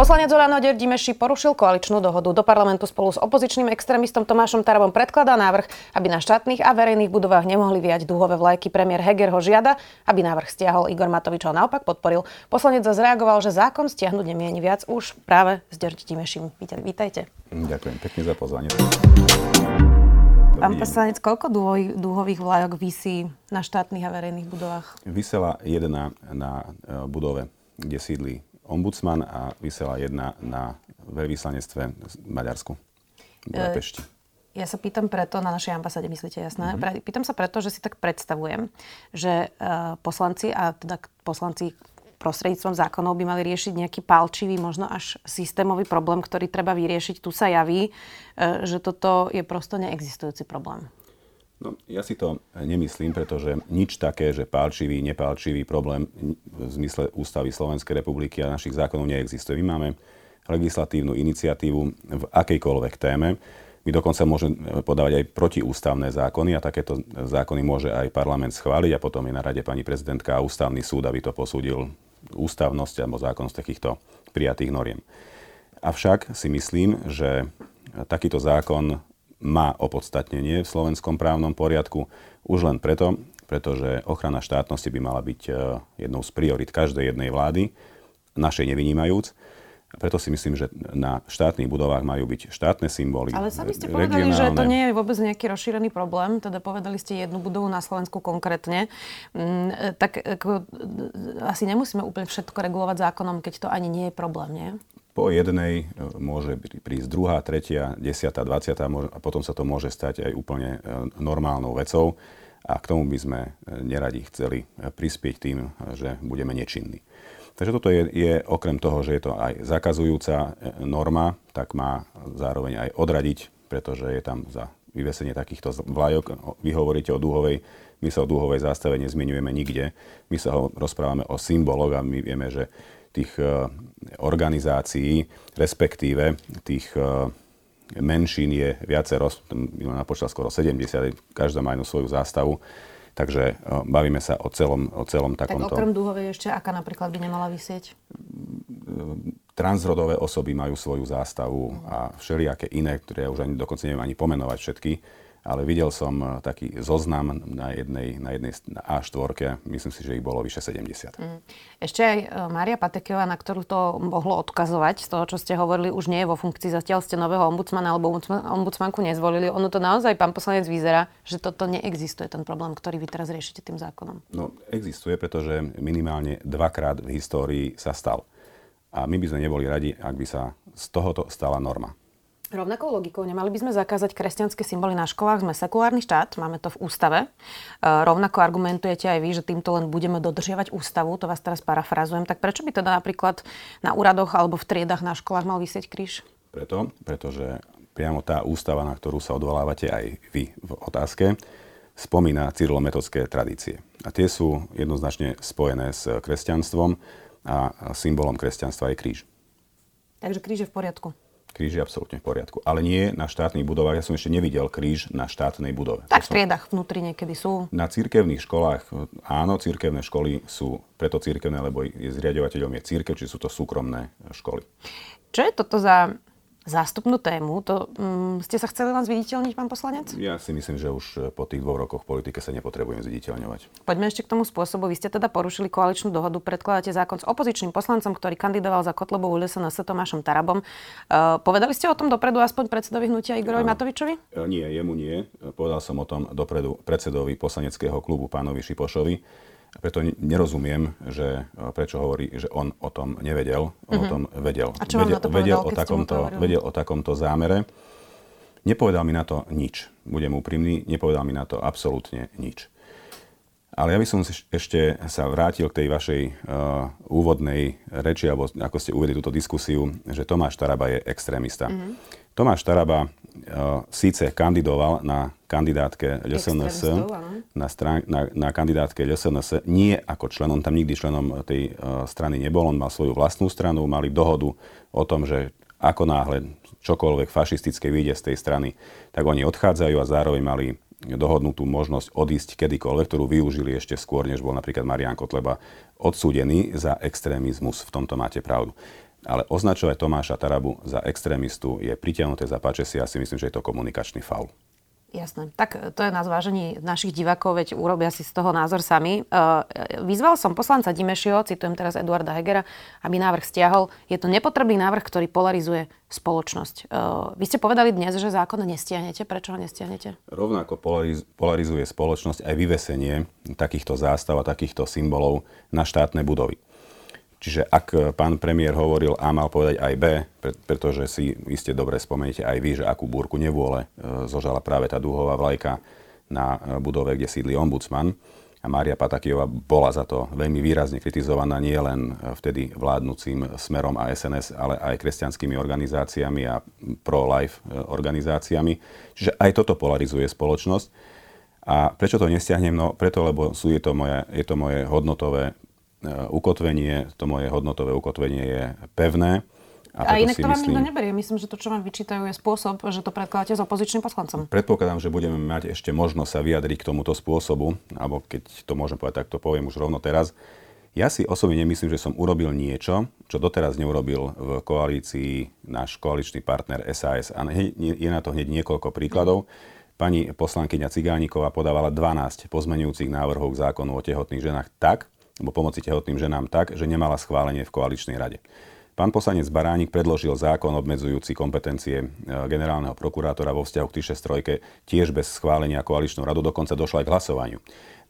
Poslanec Olano Ďor Dimeši porušil koaličnú dohodu. Do parlamentu spolu s opozičným extrémistom Tomášom Tarabom predkladá návrh, aby na štátnych a verejných budovách nemohli viať dúhové vlajky. Premiér Heger ho žiada, aby návrh stiahol. Igor Matovič ho naopak podporil. Poslanec zreagoval, že zákon stiahnuť nemieni viac už práve s Ďor Dimešim. Vítajte. Ďakujem pekne za pozvanie. Pán poslanec, koľko dúhových vlajok vysí na štátnych a verejných budovách? Vysela jedna na e, budove, kde sídli ombudsman a vysela jedna na veľvyslanectve v Maďarsku, v Budapešti. Ja sa pýtam preto, na našej ambasáde myslíte, jasné? Mm-hmm. Pýtam sa preto, že si tak predstavujem, že uh, poslanci a teda poslanci prostredníctvom zákonov by mali riešiť nejaký palčivý, možno až systémový problém, ktorý treba vyriešiť. Tu sa javí, uh, že toto je prosto neexistujúci problém. No, ja si to nemyslím, pretože nič také, že pálčivý, nepálčivý problém v zmysle Ústavy Slovenskej republiky a našich zákonov neexistuje. My máme legislatívnu iniciatívu v akejkoľvek téme. My dokonca môžeme podávať aj protiústavné zákony a takéto zákony môže aj parlament schváliť a potom je na rade pani prezidentka a ústavný súd, aby to posúdil ústavnosť alebo zákonnosť takýchto prijatých noriem. Avšak si myslím, že takýto zákon má opodstatnenie v slovenskom právnom poriadku už len preto, pretože ochrana štátnosti by mala byť e, jednou z priorit každej jednej vlády, našej nevynímajúc. Preto si myslím, že na štátnych budovách majú byť štátne symboly. Ale sami ste povedali, že to nie je vôbec nejaký rozšírený problém. Teda povedali ste jednu budovu na Slovensku konkrétne. Mm, tak ako, asi nemusíme úplne všetko regulovať zákonom, keď to ani nie je problém, nie? Po jednej e, môže prísť druhá, tretia, desiatá, dvaciatá a potom sa to môže stať aj úplne e, normálnou vecou a k tomu by sme e, neradi chceli prispieť tým, že budeme nečinní. Takže toto je, je okrem toho, že je to aj zakazujúca norma, tak má zároveň aj odradiť, pretože je tam za vyvesenie takýchto vlajok. Vy hovoríte o dúhovej, my sa o dúhovej zástave nezmiňujeme nikde. My sa ho, rozprávame o symboloch a my vieme, že tých e, organizácií, respektíve tých e, menšín je viacero, napočítal skoro 70, každá má jednu svoju zástavu. Takže e, bavíme sa o celom, o celom takomto... Tak okrem dúhovej ešte aká napríklad by nemala vysieť? Transrodové osoby majú svoju zástavu a všelijaké iné, ktoré ja už ani dokonca neviem ani pomenovať všetky ale videl som eh, taký zoznam na jednej, na jednej na A4, myslím si, že ich bolo vyše 70. Mm. Ešte aj eh, Mária Patekiová, na ktorú to mohlo odkazovať, z toho, čo ste hovorili, už nie je vo funkcii, zatiaľ ste nového ombudsmana alebo ombudsmanku nezvolili. Ono to naozaj, pán poslanec, vyzerá, že toto neexistuje, ten problém, ktorý vy teraz riešite tým zákonom. No, existuje, pretože minimálne dvakrát v histórii sa stal. A my by sme neboli radi, ak by sa z tohoto stala norma. Rovnakou logikou nemali by sme zakázať kresťanské symboly na školách. Sme sekulárny štát, máme to v ústave. E, rovnako argumentujete aj vy, že týmto len budeme dodržiavať ústavu, to vás teraz parafrazujem. Tak prečo by teda napríklad na úradoch alebo v triedach na školách mal vysieť kríž? Preto, pretože priamo tá ústava, na ktorú sa odvolávate aj vy v otázke, spomína cyrilometodské tradície. A tie sú jednoznačne spojené s kresťanstvom a symbolom kresťanstva je kríž. Takže kríž je v poriadku. Kríž je absolútne v poriadku. Ale nie na štátnych budovách. Ja som ešte nevidel kríž na štátnej budove. Tak v triedach vnútri niekedy sú. Na cirkevných školách, áno, cirkevné školy sú preto cirkevné, lebo je zriadovateľom je církev, či sú to súkromné školy. Čo je toto za zástupnú tému. To um, ste sa chceli len zviditeľniť, pán poslanec? Ja si myslím, že už eh, po tých dvoch rokoch v politike sa nepotrebujem zviditeľňovať. Poďme ešte k tomu spôsobu. Vy ste teda porušili koaličnú dohodu, predkladáte zákon s opozičným poslancom, ktorý kandidoval za Kotlebovú SNS Tomášom Tarabom. Uh, povedali ste o tom dopredu aspoň predsedovi hnutia Igorovi Matovičovi? Eh, nie, jemu nie. Povedal som o tom dopredu predsedovi poslaneckého klubu pánovi Šipošovi preto nerozumiem, že e, prečo hovorí, že on o tom nevedel. On mm-hmm. o tom vedel. A čo vedel, to povedal, vedel, o takomto, vedel o takomto zámere. Nepovedal mi na to nič. Budem úprimný, nepovedal mi na to absolútne nič. Ale ja by som ešte sa vrátil k tej vašej uh, úvodnej reči, alebo ako ste uvedli túto diskusiu, že Tomáš Taraba je extrémista. Mm-hmm. Tomáš Taraba uh, síce kandidoval na kandidátke LSNS, na, strán, na, na kandidátke LSNS, nie ako člen, on tam nikdy členom tej uh, strany nebol, on mal svoju vlastnú stranu, mali dohodu o tom, že ako náhle čokoľvek fašistické vyjde z tej strany, tak oni odchádzajú a zároveň mali dohodnutú možnosť odísť kedykoľvek, ktorú využili ešte skôr, než bol napríklad Marian Kotleba odsúdený za extrémizmus. V tomto máte pravdu. Ale označovať Tomáša Tarabu za extrémistu je priťahnuté za páče si, ja si myslím, že je to komunikačný faul. Jasné. Tak to je na zvážení našich divákov, veď urobia si z toho názor sami. Vyzval som poslanca Dimešio, citujem teraz Eduarda Hegera, aby návrh stiahol. Je to nepotrebný návrh, ktorý polarizuje spoločnosť. Vy ste povedali dnes, že zákon nestiahnete. Prečo ho nestiahnete? Rovnako polariz- polarizuje spoločnosť aj vyvesenie takýchto zástav a takýchto symbolov na štátne budovy. Čiže ak e, pán premiér hovoril A, mal povedať aj B, pretože si iste dobre spomeniete aj vy, že akú búrku nevôle e, zožala práve tá dúhová vlajka na e, budove, kde sídli ombudsman. A Mária Patakijová bola za to veľmi výrazne kritizovaná nie len vtedy vládnúcim Smerom a SNS, ale aj kresťanskými organizáciami a pro-life organizáciami. Čiže aj toto polarizuje spoločnosť. A prečo to nestiahnem? No preto, lebo sú, je, to moje, je to moje hodnotové E, ukotvenie, to moje hodnotové ukotvenie je pevné. A, a inak to vám myslím, nikto neberie. Myslím, že to, čo vám vyčítajú, je spôsob, že to predkladáte s opozičným poslancom. Predpokladám, že budeme mať ešte možnosť sa vyjadriť k tomuto spôsobu, alebo keď to môžem povedať, tak to poviem už rovno teraz. Ja si osobne nemyslím, že som urobil niečo, čo doteraz neurobil v koalícii náš koaličný partner SAS. A je na to hneď niekoľko príkladov. Pani poslankyňa Cigániková podávala 12 pozmenujúcich návrhov k zákonu o tehotných ženách tak, alebo pomoci tehotným ženám tak, že nemala schválenie v koaličnej rade. Pán poslanec Baránik predložil zákon obmedzujúci kompetencie e, generálneho prokurátora vo vzťahu k 363 tiež bez schválenia koaličnú radu, dokonca došla aj k hlasovaniu.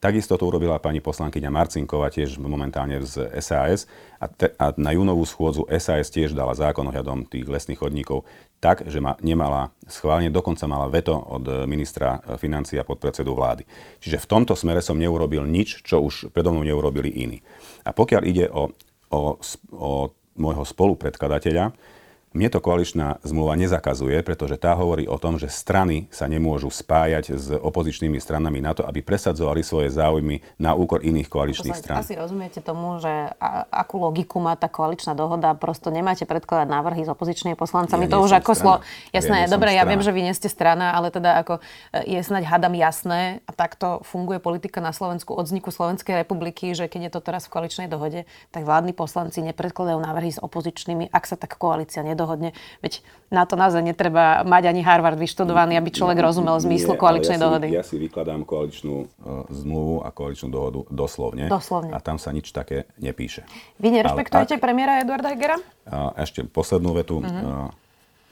Takisto to urobila pani poslankyňa Marcinková, tiež momentálne z SAS. A, te, a na júnovú schôdzu SAS tiež dala zákon ohľadom tých lesných chodníkov tak, že ma nemala schválne, dokonca mala veto od ministra financií a podpredsedu vlády. Čiže v tomto smere som neurobil nič, čo už predo mnou neurobili iní. A pokiaľ ide o, o, o môjho spolupredkladateľa, mne to koaličná zmluva nezakazuje, pretože tá hovorí o tom, že strany sa nemôžu spájať s opozičnými stranami na to, aby presadzovali svoje záujmy na úkor iných koaličných strán. Asi rozumiete tomu, že a, akú logiku má tá koaličná dohoda. Prosto nemáte predkladať návrhy s opozičnými poslancami. Ja to už ako slo... Jasné, ja dobre, ja viem, že vy nie ste strana, ale teda ako e, je snáď hadam jasné a takto funguje politika na Slovensku od vzniku Slovenskej republiky, že keď je to teraz v koaličnej dohode, tak vládni poslanci nepredkladajú návrhy s opozičnými, ak sa tak koalícia nedá dohodne. Veď na to naozaj netreba mať ani Harvard vyštudovaný, aby človek rozumel zmyslu koaličnej ja dohody. Si, ja si vykladám koaličnú uh, zmluvu a koaličnú dohodu doslovne. Doslovne. A tam sa nič také nepíše. Vy nerešpektujete ak, premiéra Eduarda Hegera? Uh, ešte poslednú vetu. Uh-huh. Uh,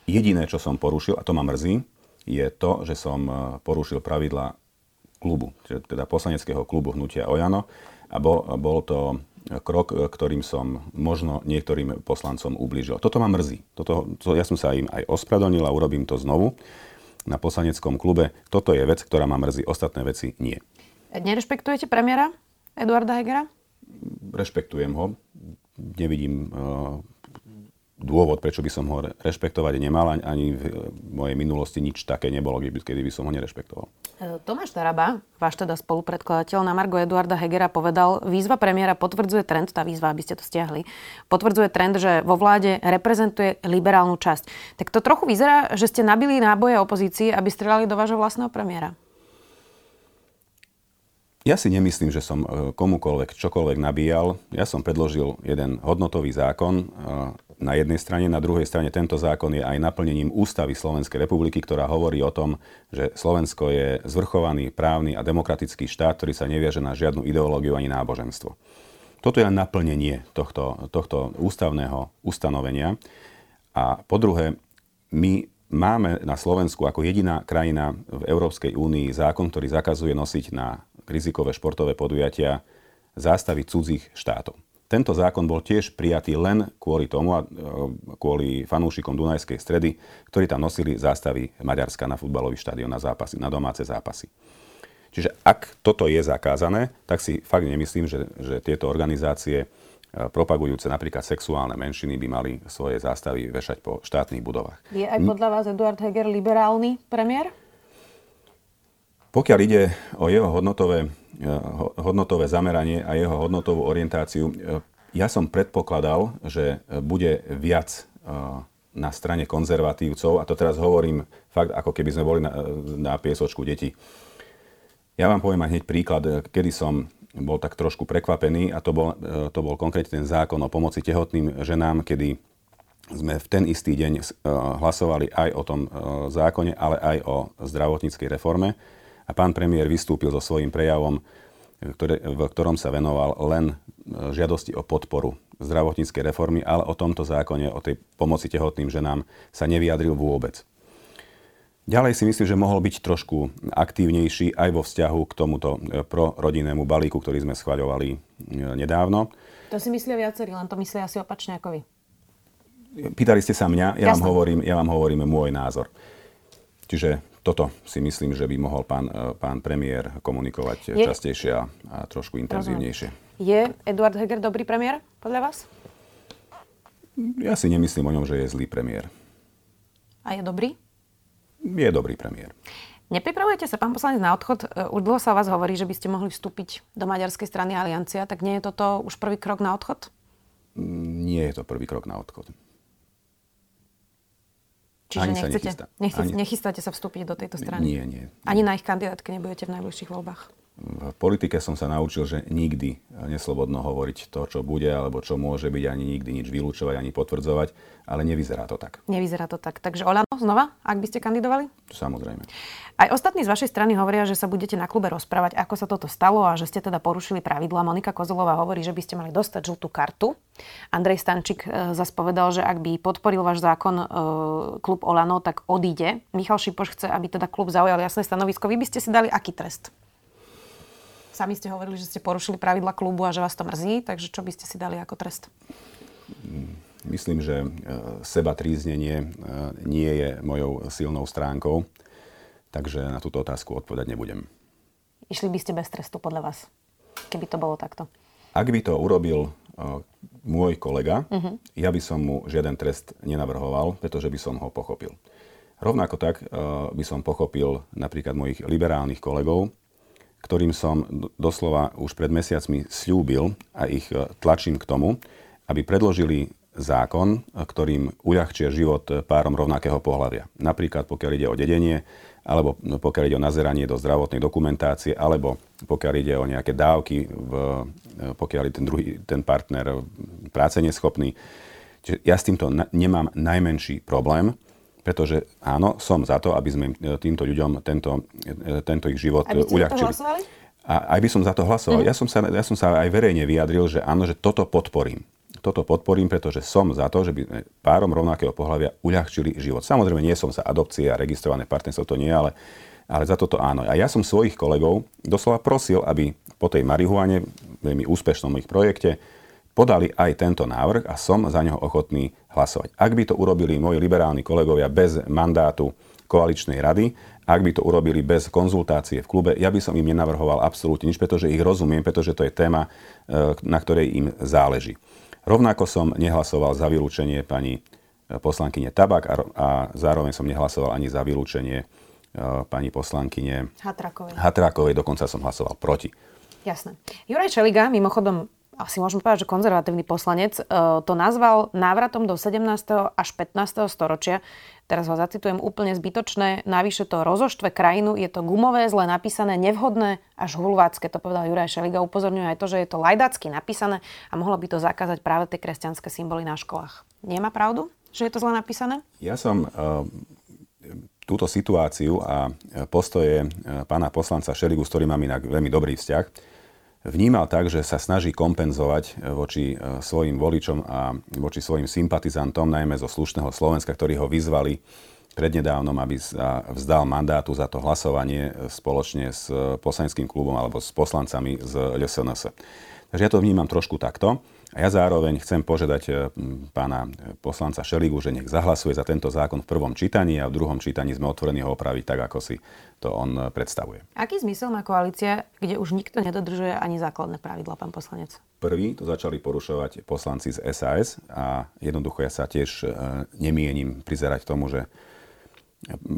jediné, čo som porušil, a to ma mrzí, je to, že som uh, porušil pravidla klubu, teda poslaneckého klubu Hnutia Ojano. A bol, bol to krok, ktorým som možno niektorým poslancom ublížil. Toto ma mrzí. Toto, to, ja som sa im aj ospravedlnil a urobím to znovu na poslaneckom klube. Toto je vec, ktorá ma mrzí. Ostatné veci nie. Nerešpektujete premiéra Eduarda Hegera? Rešpektujem ho. Nevidím uh, dôvod, prečo by som ho rešpektovať nemal, ani v mojej minulosti nič také nebolo, kedy by som ho nerešpektoval. E, Tomáš Taraba, váš teda spolupredkladateľ na Margo Eduarda Hegera povedal, výzva premiéra potvrdzuje trend, tá výzva, aby ste to stiahli, potvrdzuje trend, že vo vláde reprezentuje liberálnu časť. Tak to trochu vyzerá, že ste nabili náboje opozícii, aby strelali do vášho vlastného premiéra. Ja si nemyslím, že som e, komukoľvek čokoľvek nabíjal. Ja som predložil jeden hodnotový zákon e, na jednej strane, na druhej strane tento zákon je aj naplnením ústavy Slovenskej republiky, ktorá hovorí o tom, že Slovensko je zvrchovaný, právny a demokratický štát, ktorý sa neviaže na žiadnu ideológiu ani náboženstvo. Toto je naplnenie tohto, tohto ústavného ustanovenia. A po druhé, my máme na Slovensku ako jediná krajina v Európskej únii zákon, ktorý zakazuje nosiť na rizikové športové podujatia zástavy cudzích štátov. Tento zákon bol tiež prijatý len kvôli tomu, e, kvôli fanúšikom Dunajskej stredy, ktorí tam nosili zástavy Maďarska na futbalový štadión na, zápasy, na domáce zápasy. Čiže ak toto je zakázané, tak si fakt nemyslím, že, že tieto organizácie e, propagujúce napríklad sexuálne menšiny by mali svoje zástavy vešať po štátnych budovách. Je aj podľa vás Eduard Heger liberálny premiér? Pokiaľ ide o jeho hodnotové, eh, hodnotové zameranie a jeho hodnotovú orientáciu, eh, ja som predpokladal, že bude viac eh, na strane konzervatívcov, a to teraz hovorím fakt, ako keby sme boli na, na piesočku deti. Ja vám poviem aj hneď príklad, kedy som bol tak trošku prekvapený a to bol, to bol konkrétne ten zákon o pomoci tehotným ženám, kedy sme v ten istý deň hlasovali aj o tom zákone, ale aj o zdravotníckej reforme. A pán premiér vystúpil so svojím prejavom, ktoré, v ktorom sa venoval len eh, žiadosti o podporu zdravotníckej reformy, ale o tomto zákone, o tej pomoci tehotným ženám sa nevyjadril vôbec. Ďalej si myslím, že mohol byť trošku aktívnejší aj vo vzťahu k tomuto prorodinnému balíku, ktorý sme schvaľovali nedávno. To si myslia viacerí, len to myslia asi opačne ako vy. Pýtali ste sa mňa, ja vám, hovorím, ja vám hovorím môj názor. Čiže toto si myslím, že by mohol pán, e, pán premiér komunikovať je, častejšie a, a trošku intenzívnejšie. Je Eduard Heger dobrý premiér, podľa vás? Ja si nemyslím o ňom, že je zlý premiér. A je dobrý? Je dobrý premiér. Nepripravujete sa, pán poslanec, na odchod? E, už dlho sa o vás hovorí, že by ste mohli vstúpiť do maďarskej strany Aliancia, tak nie je toto už prvý krok na odchod? Nie je to prvý krok na odchod. Čiže Ani nechcete, sa Ani... nechystáte sa vstúpiť do tejto strany? Nie, nie. Ani na ich kandidátke nebudete v najbližších voľbách? V politike som sa naučil, že nikdy neslobodno hovoriť to, čo bude, alebo čo môže byť, ani nikdy nič vylúčovať, ani potvrdzovať, ale nevyzerá to tak. Nevyzerá to tak. Takže Olano znova, ak by ste kandidovali? Samozrejme. Aj ostatní z vašej strany hovoria, že sa budete na klube rozprávať, ako sa toto stalo a že ste teda porušili pravidla. Monika Kozelová hovorí, že by ste mali dostať žltú kartu. Andrej Stančík e, zase povedal, že ak by podporil váš zákon e, klub Olano, tak odíde. Michal Šipoš chce, aby teda klub zaujal jasné stanovisko. Vy by ste si dali aký trest? Sami ste hovorili, že ste porušili pravidla klubu a že vás to mrzí, takže čo by ste si dali ako trest? Myslím, že e, seba tríznenie e, nie je mojou silnou stránkou, takže na túto otázku odpovedať nebudem. Išli by ste bez trestu podľa vás, keby to bolo takto? Ak by to urobil uh, môj kolega, uh-huh. ja by som mu žiaden trest nenavrhoval, pretože by som ho pochopil. Rovnako tak uh, by som pochopil napríklad mojich liberálnych kolegov, ktorým som doslova už pred mesiacmi slúbil a ich e, tlačím k tomu, aby predložili zákon, ktorým uľahčia život párom rovnakého pohľavia. Napríklad pokiaľ ide o dedenie, alebo pokiaľ ide o nazeranie do zdravotnej dokumentácie, alebo pokiaľ ide o nejaké dávky, v, e, pokiaľ je ten, druhý, ten partner práce neschopný. Čiže ja s týmto na, nemám najmenší problém. Pretože áno, som za to, aby sme e, týmto ľuďom tento, e, tento ich život aby uľahčili. A aj by som za to hlasoval. Mm-hmm. Ja, som sa, ja som sa aj verejne vyjadril, že áno, že toto podporím. Toto podporím, pretože som za to, že by párom rovnakého pohľavia uľahčili život. Samozrejme, nie som sa adopcie a registrované partnerstvo, to nie, ale, ale za toto áno. A ja som svojich kolegov doslova prosil, aby po tej marihuane, veľmi úspešnom ich projekte, podali aj tento návrh a som za neho ochotný hlasovať. Ak by to urobili moji liberálni kolegovia bez mandátu koaličnej rady, ak by to urobili bez konzultácie v klube, ja by som im nenavrhoval absolútne nič, pretože ich rozumiem, pretože to je téma, e, na ktorej im záleží. Rovnako som nehlasoval za vylúčenie pani e, poslankyne Tabak a, a zároveň som nehlasoval ani za vylúčenie e, pani poslankyne Hatrakovej. Hatrakovej, dokonca som hlasoval proti. Jasné. Juraj Čeliga, mimochodom asi môžeme povedať, že konzervatívny poslanec, e, to nazval návratom do 17. až 15. storočia. Teraz ho zacitujem úplne zbytočné. Navyše to rozoštve krajinu, je to gumové, zle napísané, nevhodné až hulvácké. To povedal Juraj Šeliga. Upozorňuje aj to, že je to lajdacky napísané a mohlo by to zakázať práve tie kresťanské symboly na školách. Nemá pravdu, že je to zle napísané? Ja som uh, túto situáciu a postoje uh, pána poslanca Šeligu, s ktorým mám inak veľmi dobrý vzťah, vnímal tak, že sa snaží kompenzovať e, voči e, svojim voličom a voči svojim sympatizantom, najmä zo slušného Slovenska, ktorí ho vyzvali prednedávnom, aby sa vzdal mandátu za to hlasovanie e, spoločne s poslaneckým klubom alebo s poslancami z LSNS. Takže ja to vnímam trošku takto. A ja zároveň chcem požiadať e, pána poslanca Šeligu, že nech zahlasuje za tento zákon v prvom čítaní a v druhom čítaní sme otvorení ho opraviť tak, ako si to on e, predstavuje. Aký zmysel má koalícia, kde už nikto nedodržuje ani základné pravidla, pán poslanec? Prvý to začali porušovať poslanci z SAS a jednoducho ja sa tiež e, nemienim prizerať tomu, že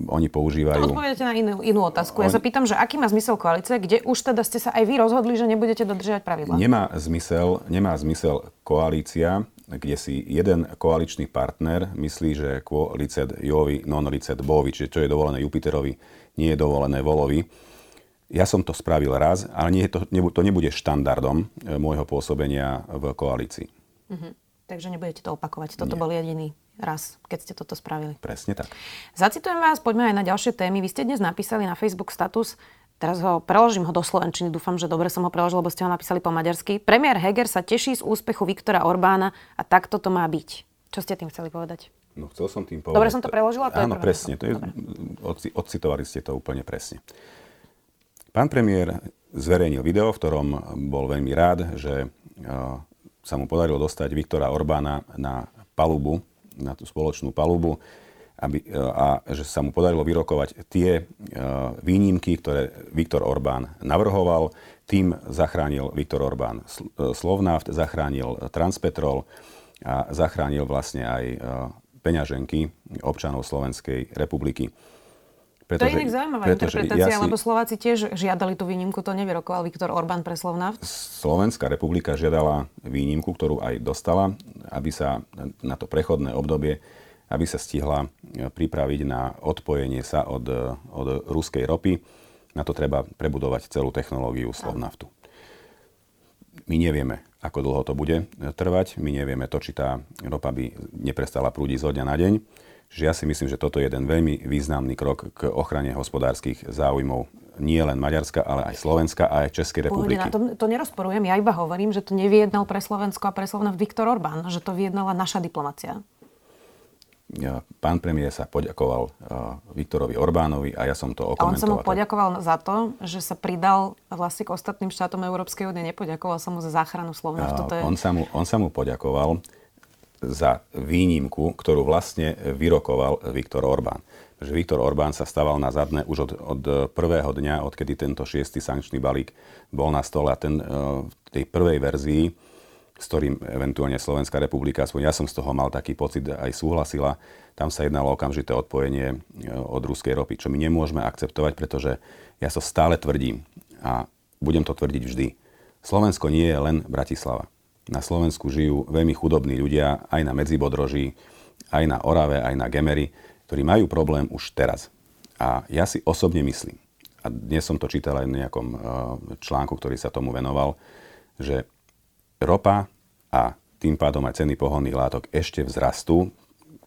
oni používajú... To odpovedete na inú, inú otázku. Ja sa pýtam, že aký má zmysel koalície, kde už teda ste sa aj vy rozhodli, že nebudete dodržiavať pravidla? Nemá zmysel, nemá zmysel koalícia, kde si jeden koaličný partner myslí, že quo licet Jovi non licet Bovi, čiže čo je dovolené Jupiterovi, nie je dovolené Volovi. Ja som to spravil raz, ale nie, to, to nebude štandardom e, môjho pôsobenia v koalícii. Uh-huh. Takže nebudete to opakovať. Toto nie. bol jediný raz, keď ste toto spravili. Presne tak. Zacitujem vás, poďme aj na ďalšie témy. Vy ste dnes napísali na Facebook status, teraz ho preložím ho do slovenčiny, dúfam, že dobre som ho preložil, lebo ste ho napísali po maďarsky. Premiér Heger sa teší z úspechu Viktora Orbána a takto to má byť. Čo ste tým chceli povedať? No, chcel som tým povedať... Dobre som to preložila? To áno, je presne. To je, odcitovali ste to úplne presne. Pán premiér zverejnil video, v ktorom bol veľmi rád, že sa mu podarilo dostať Viktora Orbána na palubu, na tú spoločnú palubu aby, a že sa mu podarilo vyrokovať tie výnimky, ktoré Viktor Orbán navrhoval. Tým zachránil Viktor Orbán Slovnaft, zachránil Transpetrol a zachránil vlastne aj peňaženky občanov Slovenskej republiky. Pretože, to je inak zaujímavá interpretácia, ja si, lebo Slováci tiež žiadali tú výnimku, to nevyrokoval Viktor Orbán pre Slovnaft. Slovenská republika žiadala výnimku, ktorú aj dostala, aby sa na to prechodné obdobie, aby sa stihla e, pripraviť na odpojenie sa od, od ruskej ropy. Na to treba prebudovať celú technológiu Slovnaftu. My nevieme, ako dlho to bude trvať. My nevieme to, či tá ropa by neprestala prúdiť zo dňa na deň že ja si myslím, že toto je jeden veľmi významný krok k ochrane hospodárskych záujmov nie len Maďarska, ale aj Slovenska a aj Českej republiky. Pohodina, to, to nerozporujem, ja iba hovorím, že to nevyjednal pre Slovensko a pre Slovensko Viktor Orbán, že to vyjednala naša diplomacia. Pán premiér sa poďakoval uh, Viktorovi Orbánovi a ja som to okomentoval. A on sa mu poďakoval za to, že sa pridal vlastne k ostatným štátom Európskej únie. Nepoďakoval sa mu za záchranu Slovenska. Uh, je... on, sa mu, on sa mu poďakoval za výnimku, ktorú vlastne vyrokoval Viktor Orbán. Že Viktor Orbán sa staval na zadne už od, od prvého dňa, odkedy tento šiestý sankčný balík bol na stole a ten, e, v tej prvej verzii, s ktorým eventuálne Slovenská republika, aspoň ja som z toho mal taký pocit, aj súhlasila, tam sa jednalo okamžité odpojenie e, od ruskej ropy, čo my nemôžeme akceptovať, pretože ja to stále tvrdím a budem to tvrdiť vždy. Slovensko nie je len Bratislava na Slovensku žijú veľmi chudobní ľudia aj na Medzibodroží, aj na Orave, aj na Gemery, ktorí majú problém už teraz. A ja si osobne myslím, a dnes som to čítal aj v nejakom uh, článku, ktorý sa tomu venoval, že ropa a tým pádom aj ceny pohonných látok ešte vzrastú,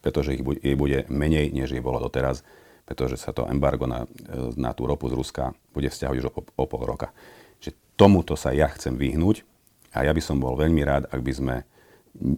pretože ich bude, menej, než je bolo doteraz, pretože sa to embargo na, na tú ropu z Ruska bude vzťahovať už o, o pol roka. Že tomuto sa ja chcem vyhnúť a ja by som bol veľmi rád, ak by sme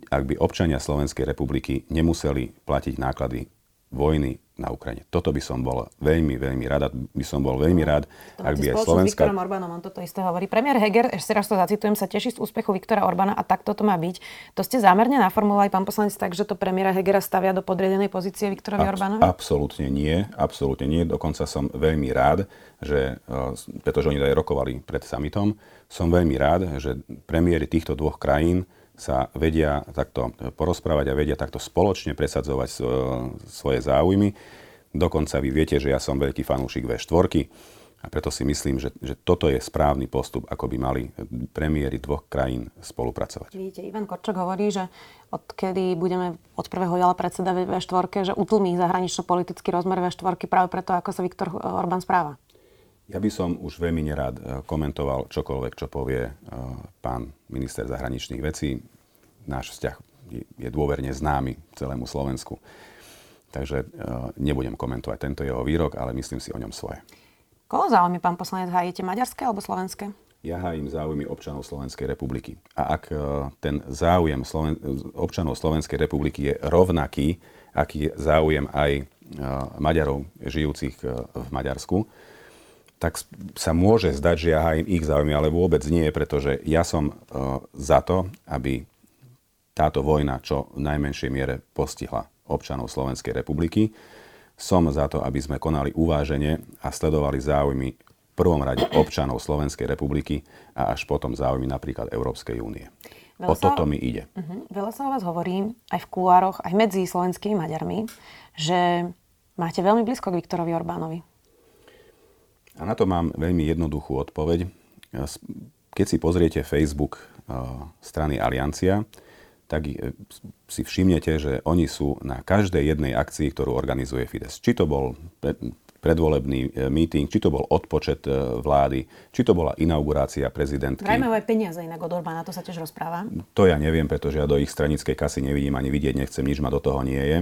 ak by občania Slovenskej republiky nemuseli platiť náklady vojny na Ukrajine. Toto by som bol veľmi, veľmi rád. By som bol veľmi rád, to ak by aj Slovenska... s Viktorom Orbánom, on toto isté hovorí. Premiér Heger, ešte raz to zacitujem, sa teší z úspechu Viktora Orbána a tak toto má byť. To ste zámerne naformulovali, pán poslanec, tak, že to premiéra Hegera stavia do podriadenej pozície Viktorovi Abs- Orbánovi? Absolútne nie, absolútne nie. Dokonca som veľmi rád, že, e, pretože oni aj rokovali pred summitom, som veľmi rád, že premiéry týchto dvoch krajín sa vedia takto porozprávať a vedia takto spoločne presadzovať svoje záujmy. Dokonca vy viete, že ja som veľký fanúšik V4 a preto si myslím, že, že toto je správny postup, ako by mali premiéry dvoch krajín spolupracovať. Vidíte, Ivan Korčok hovorí, že odkedy budeme od prvého jala predseda V4, že utlmí zahranično-politický rozmer V4 práve preto, ako sa Viktor Orbán správa. Ja by som už veľmi nerád eh, komentoval čokoľvek, čo povie eh, pán minister zahraničných vecí. Náš vzťah je dôverne známy celému Slovensku. Takže eh, nebudem komentovať tento jeho výrok, ale myslím si o ňom svoje. Koho záujmy, pán poslanec, hájete? Maďarské alebo slovenské? Ja hájim záujmy občanov Slovenskej republiky. A ak ten záujem Sloven- občanov Slovenskej republiky je rovnaký, aký je záujem aj Maďarov žijúcich v Maďarsku, tak sa môže zdať, že hájim ich záujmy, ale vôbec nie, pretože ja som uh, za to, aby táto vojna čo v najmenšej miere postihla občanov Slovenskej republiky. Som za to, aby sme konali uváženie a sledovali záujmy v prvom rade občanov Slovenskej republiky a až potom záujmy napríklad Európskej únie. Veľa o toto mi ide. Uh-huh. Veľa sa o vás hovorí aj v kulároch, aj medzi slovenskými Maďarmi, že máte veľmi blízko k Viktorovi Orbánovi. A na to mám veľmi jednoduchú odpoveď. Keď si pozriete Facebook strany Aliancia, tak si všimnete, že oni sú na každej jednej akcii, ktorú organizuje Fides. Či to bol predvolebný meeting, či to bol odpočet vlády, či to bola inaugurácia prezidentky. Vrajme aj peniaze inak od Orbána, to sa tiež rozpráva. To ja neviem, pretože ja do ich stranickej kasy nevidím ani vidieť nechcem, nič ma do toho nie je.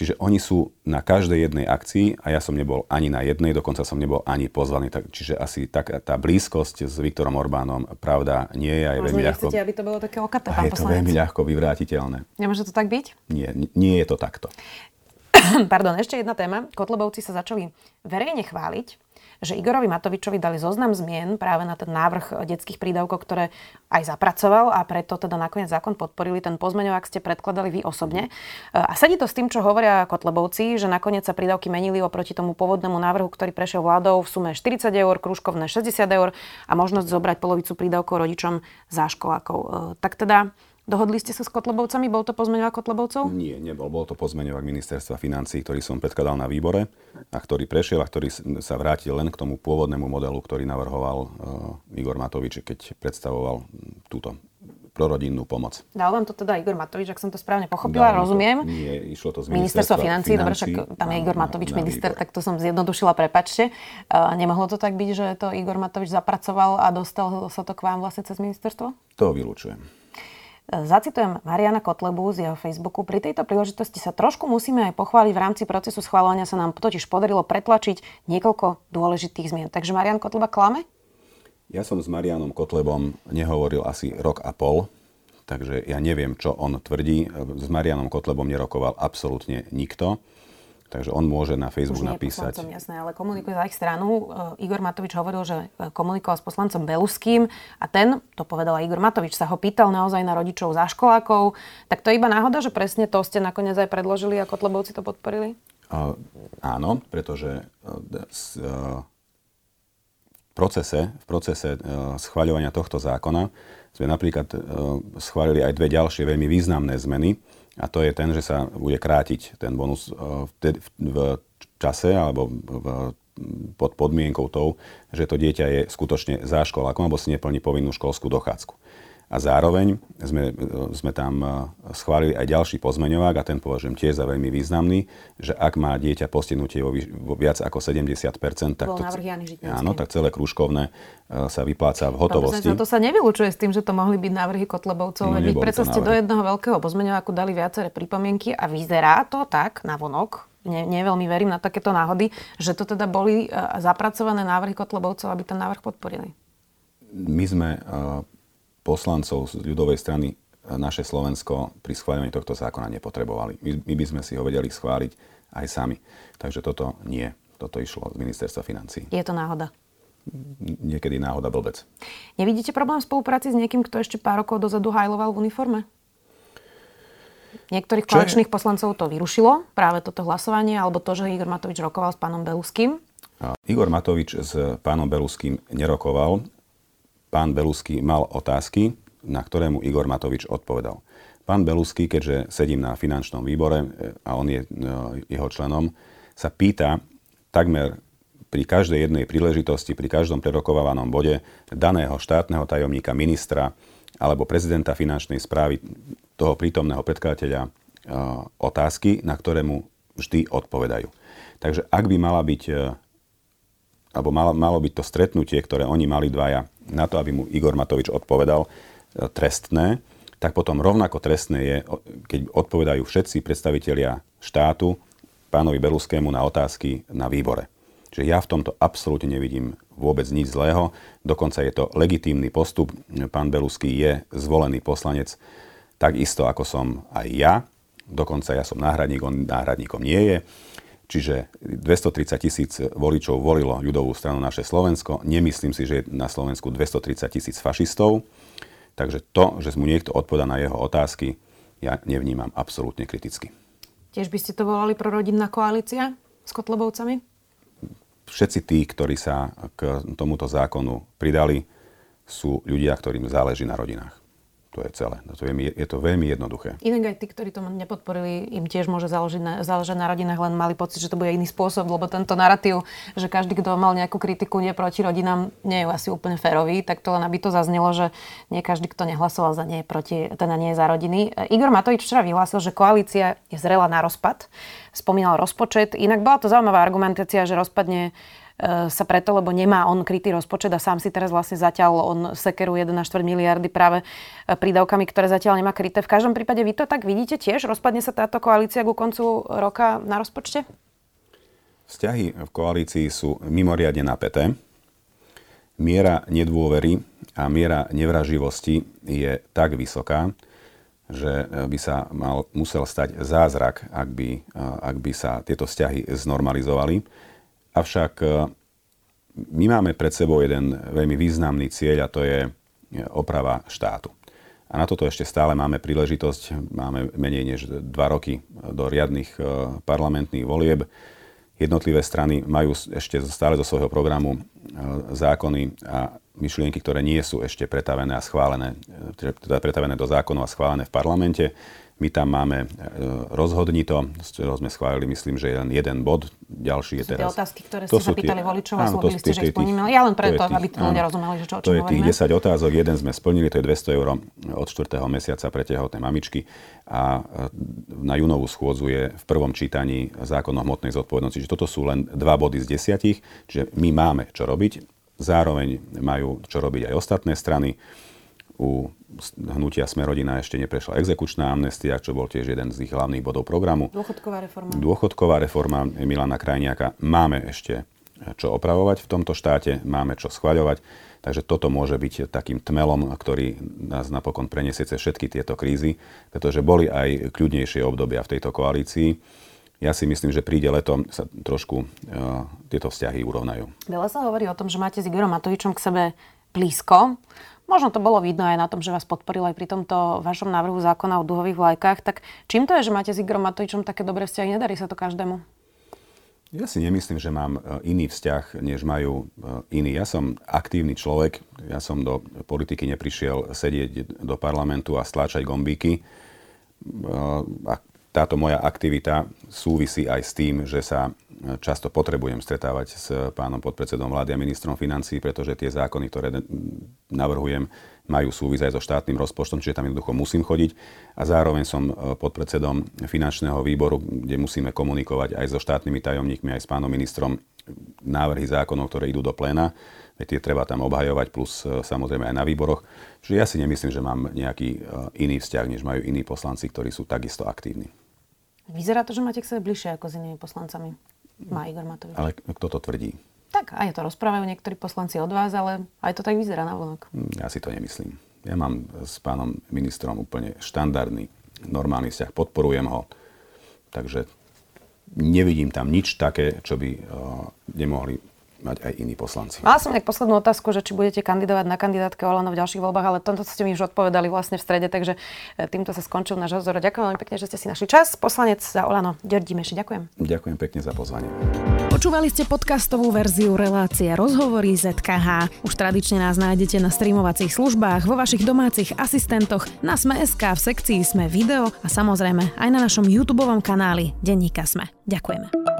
Čiže oni sú na každej jednej akcii a ja som nebol ani na jednej, dokonca som nebol ani pozvaný. Tak, čiže asi tak, tá blízkosť s Viktorom Orbánom, pravda, nie je aj veľmi ľahko... Aby to bolo také okaté, pán je to veľmi ľahko vyvrátiteľné. Nemôže to tak byť? Nie, nie je to takto. Pardon, ešte jedna téma. Kotlebovci sa začali verejne chváliť, že Igorovi Matovičovi dali zoznam zmien práve na ten návrh detských prídavkov, ktoré aj zapracoval a preto teda nakoniec zákon podporili. Ten pozmeňovák ste predkladali vy osobne. A sedí to s tým, čo hovoria Kotlebovci, že nakoniec sa prídavky menili oproti tomu pôvodnému návrhu, ktorý prešiel vládou v sume 40 eur, krúžkovné 60 eur a možnosť zobrať polovicu prídavkov rodičom záškolákov. E, tak teda Dohodli ste sa s Kotlebovcami? Bol to pozmeňovák Kotlebovcov? Nie, nebol. Bol to pozmeňovák ministerstva financí, ktorý som predkladal na výbore a ktorý prešiel a ktorý sa vrátil len k tomu pôvodnému modelu, ktorý navrhoval uh, Igor Matovič, keď predstavoval túto prorodinnú pomoc. Dal vám to teda Igor Matovič, ak som to správne pochopila, Dal rozumiem. To, nie, išlo to z ministerstva financí, dobre, však tam je Igor Matovič na, na minister, výbor. tak to som zjednodušila, prepačte. Uh, nemohlo to tak byť, že to Igor Matovič zapracoval a dostal sa to k vám vlastne cez ministerstvo? To vylúčujem. Zacitujem Mariana Kotlebu z jeho Facebooku. Pri tejto príležitosti sa trošku musíme aj pochváliť. V rámci procesu schváľovania sa nám totiž podarilo pretlačiť niekoľko dôležitých zmien. Takže Marian Kotleba klame? Ja som s Marianom Kotlebom nehovoril asi rok a pol, takže ja neviem, čo on tvrdí. S Marianom Kotlebom nerokoval absolútne nikto. Takže on môže na Facebook Už napísať. Poslancom, jasné, ale komunikuje za ich stranu. E, Igor Matovič hovoril, že e, komunikoval s poslancom Beluským a ten, to povedal aj Igor Matovič, sa ho pýtal naozaj na rodičov školákov. Tak to je iba náhoda, že presne to ste nakoniec aj predložili a Kotlebovci to podporili? Uh, áno, pretože uh, v procese, v procese uh, schváľovania tohto zákona sme napríklad schválili aj dve ďalšie veľmi významné zmeny a to je ten, že sa bude krátiť ten bonus e, v čase alebo v, pod podmienkou tou, že to dieťa je skutočne záškolákom alebo si neplní povinnú školskú dochádzku. A zároveň sme, sme tam e, schválili aj ďalší pozmeňovák a ten považujem tiež za veľmi významný, že ak má dieťa postihnutie vo, vo viac ako 70 tak, to, áno, tak celé krúžkovné e, sa vypláca v hotovosti. to sa nevylučuje s tým, že to mohli byť návrhy Kotlebovcov, no, veď preto ste do jedného veľkého pozmeňováku dali viaceré pripomienky a vyzerá to tak na vonok, ne, neveľmi verím na takéto náhody, že to teda boli uh, zapracované návrhy Kotlebovcov, aby ten návrh podporili. My sme poslancov z ľudovej strany naše Slovensko pri schváľovaní tohto zákona nepotrebovali. My, my by sme si ho vedeli schváliť aj sami. Takže toto nie. Toto išlo z ministerstva financí. Je to náhoda? Niekedy náhoda blbec. Nevidíte problém v spolupráci s niekým, kto ešte pár rokov dozadu hajloval v uniforme? Niektorých koaličných je... poslancov to vyrušilo, práve toto hlasovanie, alebo to, že Igor Matovič rokoval s pánom Beluským. Igor Matovič s pánom Beluským nerokoval pán Belusky mal otázky, na ktorému Igor Matovič odpovedal. Pán Belusky, keďže sedím na finančnom výbore e, a on je e, jeho členom, sa pýta takmer pri každej jednej príležitosti, pri každom prerokovávanom bode daného štátneho tajomníka, ministra alebo prezidenta finančnej správy, toho prítomného predkladateľa e, otázky, na ktoré mu vždy odpovedajú. Takže ak by mala byť alebo malo, malo byť to stretnutie, ktoré oni mali dvaja na to, aby mu Igor Matovič odpovedal, e, trestné, tak potom rovnako trestné je, keď odpovedajú všetci predstavitelia štátu pánovi Beluskému na otázky na výbore. Čiže ja v tomto absolútne nevidím vôbec nič zlého. Dokonca je to legitímny postup. Pán Belusky je zvolený poslanec takisto ako som aj ja. Dokonca ja som náhradník, on náhradníkom nie je. Čiže 230 tisíc voličov volilo ľudovú stranu naše Slovensko. Nemyslím si, že je na Slovensku 230 tisíc fašistov. Takže to, že mu niekto odpoveda na jeho otázky, ja nevnímam absolútne kriticky. Tiež by ste to volali prorodinná koalícia s Kotlebovcami? Všetci tí, ktorí sa k tomuto zákonu pridali, sú ľudia, ktorým záleží na rodinách. To je celé. To je, je to veľmi jednoduché. Inak aj tí, ktorí to nepodporili, im tiež môže záležiť na, záležať na rodinách, len mali pocit, že to bude iný spôsob, lebo tento narratív, že každý, kto mal nejakú kritiku nie proti rodinám, nie je asi úplne férový, tak to len aby to zaznelo, že nie každý, kto nehlasoval za nie, proti, teda nie za rodiny. Igor Matovič včera vyhlásil, že koalícia je zrela na rozpad. Spomínal rozpočet. Inak bola to zaujímavá argumentácia, že rozpadne E, sa preto, lebo nemá on krytý rozpočet a sám si teraz vlastne zatiaľ on sekeru 1,4 miliardy práve e, prídavkami, ktoré zatiaľ nemá kryté. V každom prípade vy to tak vidíte tiež? Rozpadne sa táto koalícia ku koncu roka na rozpočte? Vzťahy v koalícii sú mimoriadne napäté. Miera nedôvery a miera nevraživosti je tak vysoká, že by sa mal, musel stať zázrak, ak by, ak by sa tieto vzťahy znormalizovali. Avšak e, my máme pred sebou jeden veľmi významný cieľ a to je oprava štátu. A na toto ešte stále máme príležitosť. Máme menej než dva roky do riadnych e, parlamentných volieb. Jednotlivé strany majú ešte stále zo svojho programu e, zákony a myšlienky, ktoré nie sú ešte pretavené a schválené, teda pretavené do zákonov a schválené v parlamente. My tam máme e, rozhodni to, z ktorého sme schválili, myslím, že len jeden bod. Ďalší je teraz... Tie otázky, ktoré ste sa pýtali voličov a slúbili ste, že ich splníme. Ja len preto, aby to ľudia rozumeli, že čo, o To je tých 10 otázok, jeden sme splnili, to je 200 eur od 4. mesiaca pre tehotné mamičky a e, na junovú schôdzu je v prvom čítaní zákon o hmotnej zodpovednosti. Čiže toto sú len dva body z desiatich, čiže my máme čo robiť. Zároveň majú čo robiť aj ostatné strany u hnutia Smerodina ešte neprešla exekučná amnestia, čo bol tiež jeden z ich hlavných bodov programu. Dôchodková reforma. Dôchodková reforma Milana Krajniaka. Máme ešte čo opravovať v tomto štáte, máme čo schvaľovať. Takže toto môže byť takým tmelom, ktorý nás napokon preniesie cez všetky tieto krízy, pretože boli aj kľudnejšie obdobia v tejto koalícii. Ja si myslím, že príde leto, sa trošku uh, tieto vzťahy urovnajú. Veľa sa hovorí o tom, že máte s Igorom Matovičom k sebe blízko. Možno to bolo vidno aj na tom, že vás podporil aj pri tomto vašom návrhu zákona o duhových vlajkách. Tak čím to je, že máte s Igorom Matovičom také dobré vzťahy? Nedarí sa to každému? Ja si nemyslím, že mám e, iný vzťah, než majú e, iní. Ja som aktívny človek, ja som do politiky neprišiel sedieť do parlamentu a stláčať gombíky. E, a táto moja aktivita súvisí aj s tým, že sa často potrebujem stretávať s pánom podpredsedom vlády a ministrom financí, pretože tie zákony, ktoré navrhujem, majú súvisť aj so štátnym rozpočtom, čiže tam jednoducho musím chodiť. A zároveň som e, podpredsedom finančného výboru, kde musíme komunikovať aj so štátnymi tajomníkmi, aj s pánom ministrom návrhy zákonov, ktoré idú do pléna. Tie treba tam obhajovať, plus e, samozrejme aj na výboroch. Čiže ja si nemyslím, že mám nejaký e, iný vzťah, než majú iní poslanci, ktorí sú takisto aktívni. Vyzerá to, že máte k sebe bližšie ako s inými poslancami má Igor Matovič. Ale kto to tvrdí? Tak, aj to rozprávajú niektorí poslanci od vás, ale aj to tak vyzerá na vonok. Hm, ja si to nemyslím. Ja mám s pánom ministrom úplne štandardný, normálny vzťah, podporujem ho. Takže nevidím tam nič také, čo by uh, nemohli mať aj iní poslanci. Mala som nejak poslednú otázku, že či budete kandidovať na kandidátke Olano v ďalších voľbách, ale toto ste mi už odpovedali vlastne v strede, takže e, týmto sa skončil náš rozhovor. Ďakujem veľmi pekne, že ste si našli čas. Poslanec za Olano, Ďorď Dimeši, ďakujem. Ďakujem pekne za pozvanie. Počúvali ste podcastovú verziu relácie Rozhovory ZKH. Už tradične nás nájdete na streamovacích službách, vo vašich domácich asistentoch, na Sme.sk, v sekcii Sme video a samozrejme aj na našom YouTube kanáli Denníka Sme. Ďakujeme.